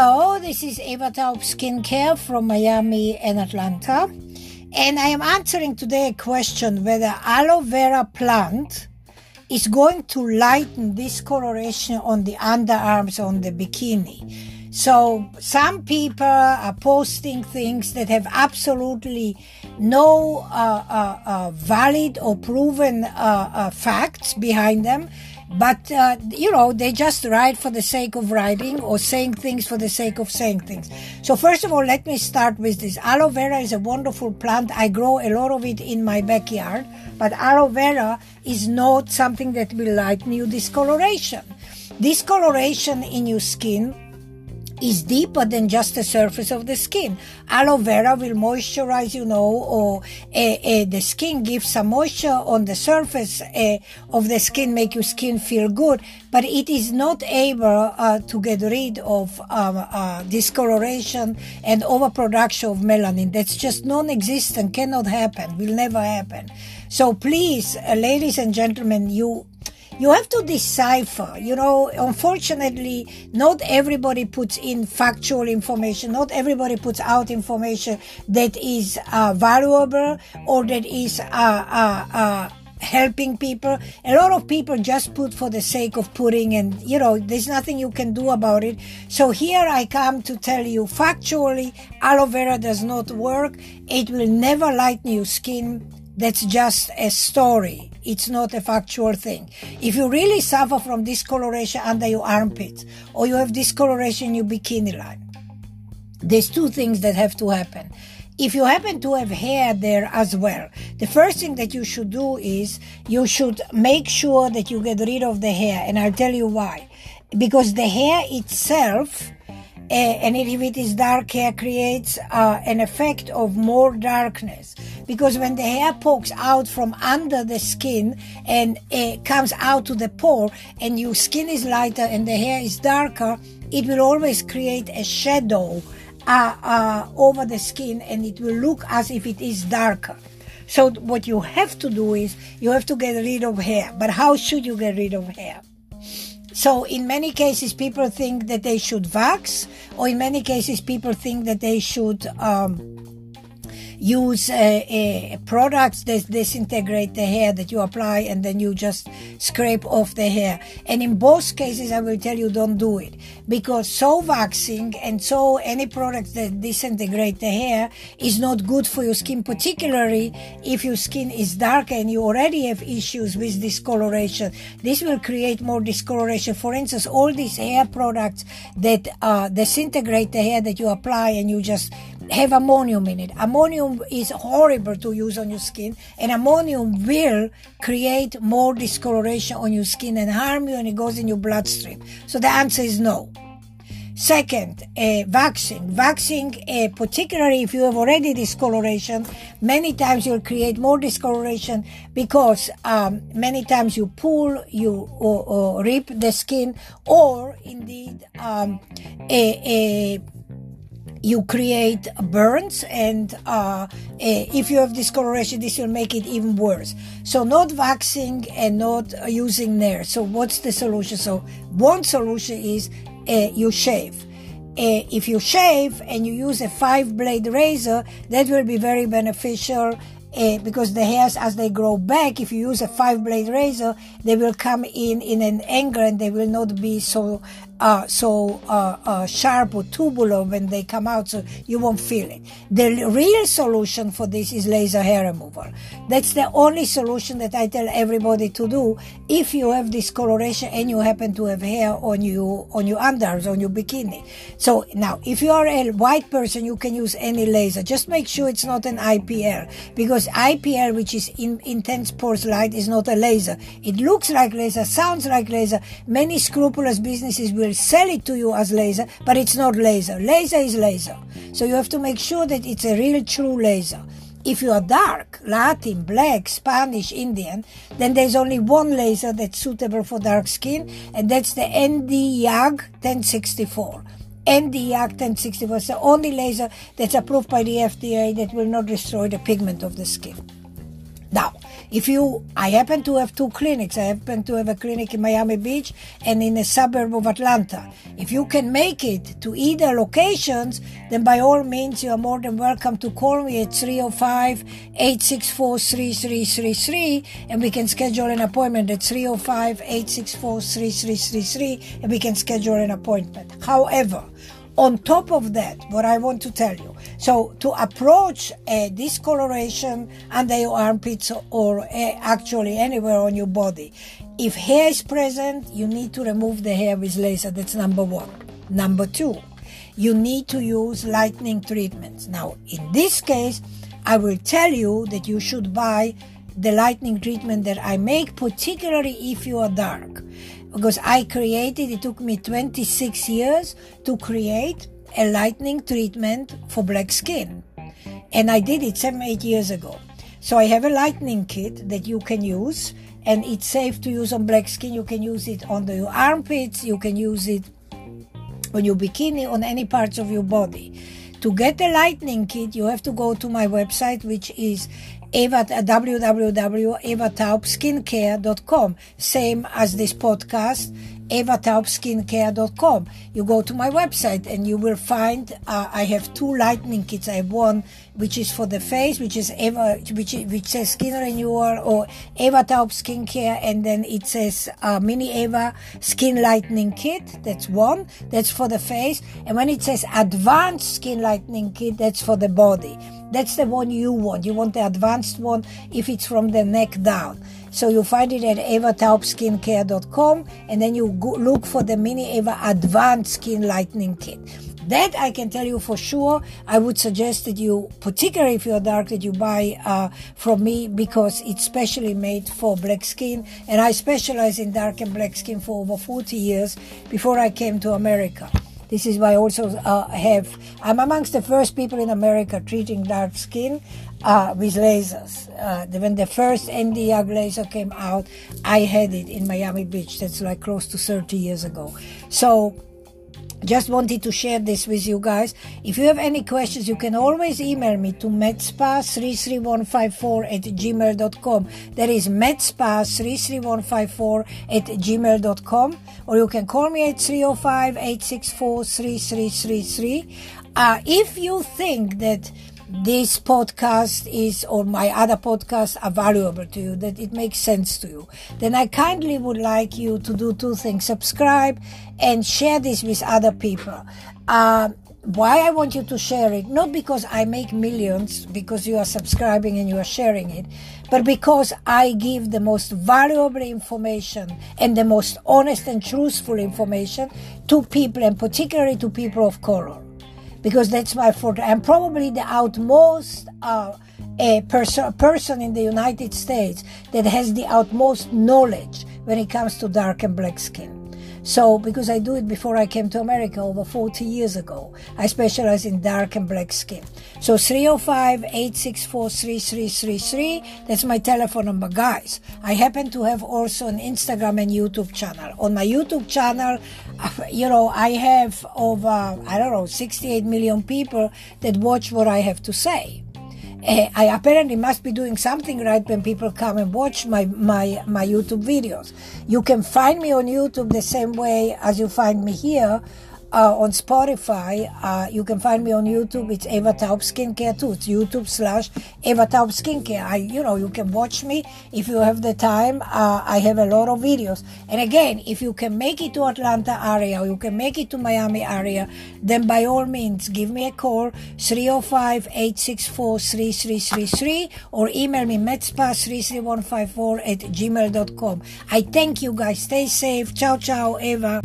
Hello, this is Eva Taub Skincare from Miami and Atlanta. And I am answering today a question whether aloe vera plant is going to lighten discoloration on the underarms on the bikini. So some people are posting things that have absolutely no uh, uh, uh, valid or proven uh, uh, facts behind them but uh, you know they just write for the sake of writing or saying things for the sake of saying things. So first of all let me start with this. Aloe vera is a wonderful plant. I grow a lot of it in my backyard. But aloe vera is not something that will lighten your discoloration. Discoloration in your skin is deeper than just the surface of the skin. Aloe vera will moisturize, you know, or uh, uh, the skin gives some moisture on the surface uh, of the skin, make your skin feel good, but it is not able to get rid of um, discoloration and overproduction of melanin. That's just non-existent, cannot happen, will never happen. So please, ladies and gentlemen, you you have to decipher. You know, unfortunately, not everybody puts in factual information. Not everybody puts out information that is uh, valuable or that is uh, uh, uh, helping people. A lot of people just put for the sake of putting, and you know, there's nothing you can do about it. So here I come to tell you factually, aloe vera does not work. It will never lighten your skin. That's just a story. It's not a factual thing. If you really suffer from discoloration under your armpit or you have discoloration in your bikini line, there's two things that have to happen. If you happen to have hair there as well, the first thing that you should do is you should make sure that you get rid of the hair. And I'll tell you why. Because the hair itself uh, and if it is dark hair creates uh, an effect of more darkness because when the hair pokes out from under the skin and uh, comes out to the pore and your skin is lighter and the hair is darker it will always create a shadow uh, uh, over the skin and it will look as if it is darker. So what you have to do is you have to get rid of hair. But how should you get rid of hair? So in many cases, people think that they should wax, or in many cases, people think that they should um, use uh, products that disintegrate the hair that you apply and then you just scrape off the hair. And in both cases, I will tell you don't do it because so waxing and so any product that disintegrate the hair is not good for your skin, particularly if your skin is dark and you already have issues with discoloration. This will create more discoloration. For instance, all these hair products that uh, disintegrate the hair that you apply and you just have ammonium in it. Ammonium is horrible to use on your skin, and ammonium will create more discoloration on your skin and harm you, and it goes in your bloodstream. So the answer is no. Second, uh, waxing. Waxing, uh, particularly if you have already discoloration, many times you'll create more discoloration because um, many times you pull, you rip the skin, or indeed um, a, a you create burns and uh, eh, if you have discoloration this will make it even worse. So not waxing and not using nair so what's the solution? So one solution is uh, you shave. Uh, if you shave and you use a five blade razor that will be very beneficial uh, because the hairs as they grow back if you use a five blade razor they will come in in an angle and they will not be so uh, so uh, uh, sharp or tubular when they come out, so you won't feel it. The real solution for this is laser hair removal. That's the only solution that I tell everybody to do if you have discoloration and you happen to have hair on you on your underarms, on your bikini. So now, if you are a white person, you can use any laser. Just make sure it's not an IPL because IPL, which is in, intense pulse light, is not a laser. It looks like laser, sounds like laser. Many scrupulous businesses will will sell it to you as laser, but it's not laser. Laser is laser. So you have to make sure that it's a real true laser. If you are dark, Latin, black, Spanish, Indian, then there's only one laser that's suitable for dark skin, and that's the Nd:YAG 1064. Nd:YAG 1064 is the only laser that's approved by the FDA that will not destroy the pigment of the skin. If you, I happen to have two clinics. I happen to have a clinic in Miami Beach and in a suburb of Atlanta. If you can make it to either locations, then by all means, you are more than welcome to call me at 305 864 3333 and we can schedule an appointment at 305 864 3333 and we can schedule an appointment. However, on top of that, what I want to tell you, so to approach a discoloration under your armpits or actually anywhere on your body, if hair is present, you need to remove the hair with laser. That's number one. Number two, you need to use lightening treatments. Now, in this case, I will tell you that you should buy the lightening treatment that I make, particularly if you are dark because I created, it took me 26 years to create a lightening treatment for black skin. And I did it seven, eight years ago. So I have a lightening kit that you can use, and it's safe to use on black skin. You can use it on your armpits, you can use it on your bikini, on any parts of your body. To get the lightening kit, you have to go to my website, which is Eva, uh, www.evataubskincare.com, same as this podcast, evataubskincare.com. You go to my website and you will find uh, I have two lightening kits. I have one which is for the face, which is Eva, which which says skin renewal or Eva Taub skincare, and then it says uh, mini Eva skin lightening kit. That's one. That's for the face, and when it says advanced skin lightening kit, that's for the body. That's the one you want. You want the advanced one if it's from the neck down. So you find it at evataubskincare.com and then you go look for the Mini Eva Advanced Skin Lightening Kit. That I can tell you for sure. I would suggest that you, particularly if you're dark, that you buy uh, from me because it's specially made for black skin. And I specialize in dark and black skin for over 40 years before I came to America. This is why I also uh, have, I'm amongst the first people in America treating dark skin uh, with lasers. Uh, when the first Nd:YAG laser came out, I had it in Miami Beach. That's like close to 30 years ago. So just wanted to share this with you guys. If you have any questions, you can always email me to medspa33154 at gmail.com. That is medspa33154 at gmail.com. Or you can call me at 305 864 3333. Uh, if you think that this podcast is or my other podcasts are valuable to you, that it makes sense to you, then I kindly would like you to do two things. Subscribe and share this with other people. Uh, why I want you to share it, not because I make millions, because you are subscribing and you are sharing it, but because I give the most valuable information and the most honest and truthful information to people and particularly to people of color because that's my forte. I'm probably the outmost uh, a pers- person in the United States that has the outmost knowledge when it comes to dark and black skin. So, because I do it before I came to America over 40 years ago, I specialize in dark and black skin. So, 305 864 3333, that's my telephone number. Guys, I happen to have also an Instagram and YouTube channel. On my YouTube channel, you know, I have over, I don't know, 68 million people that watch what I have to say. Uh, I apparently must be doing something right when people come and watch my, my, my YouTube videos. You can find me on YouTube the same way as you find me here uh, on Spotify. Uh, you can find me on YouTube. It's Eva Taub Skincare too. It's YouTube slash Eva Taub Skincare. I, you know, you can watch me if you have the time. Uh, I have a lot of videos. And again, if you can make it to Atlanta area or you can make it to Miami area, then by all means, give me a call 305-864-3333 or email me medspa33154 at gmail.com. I thank you guys. Stay safe. Ciao, ciao, Eva.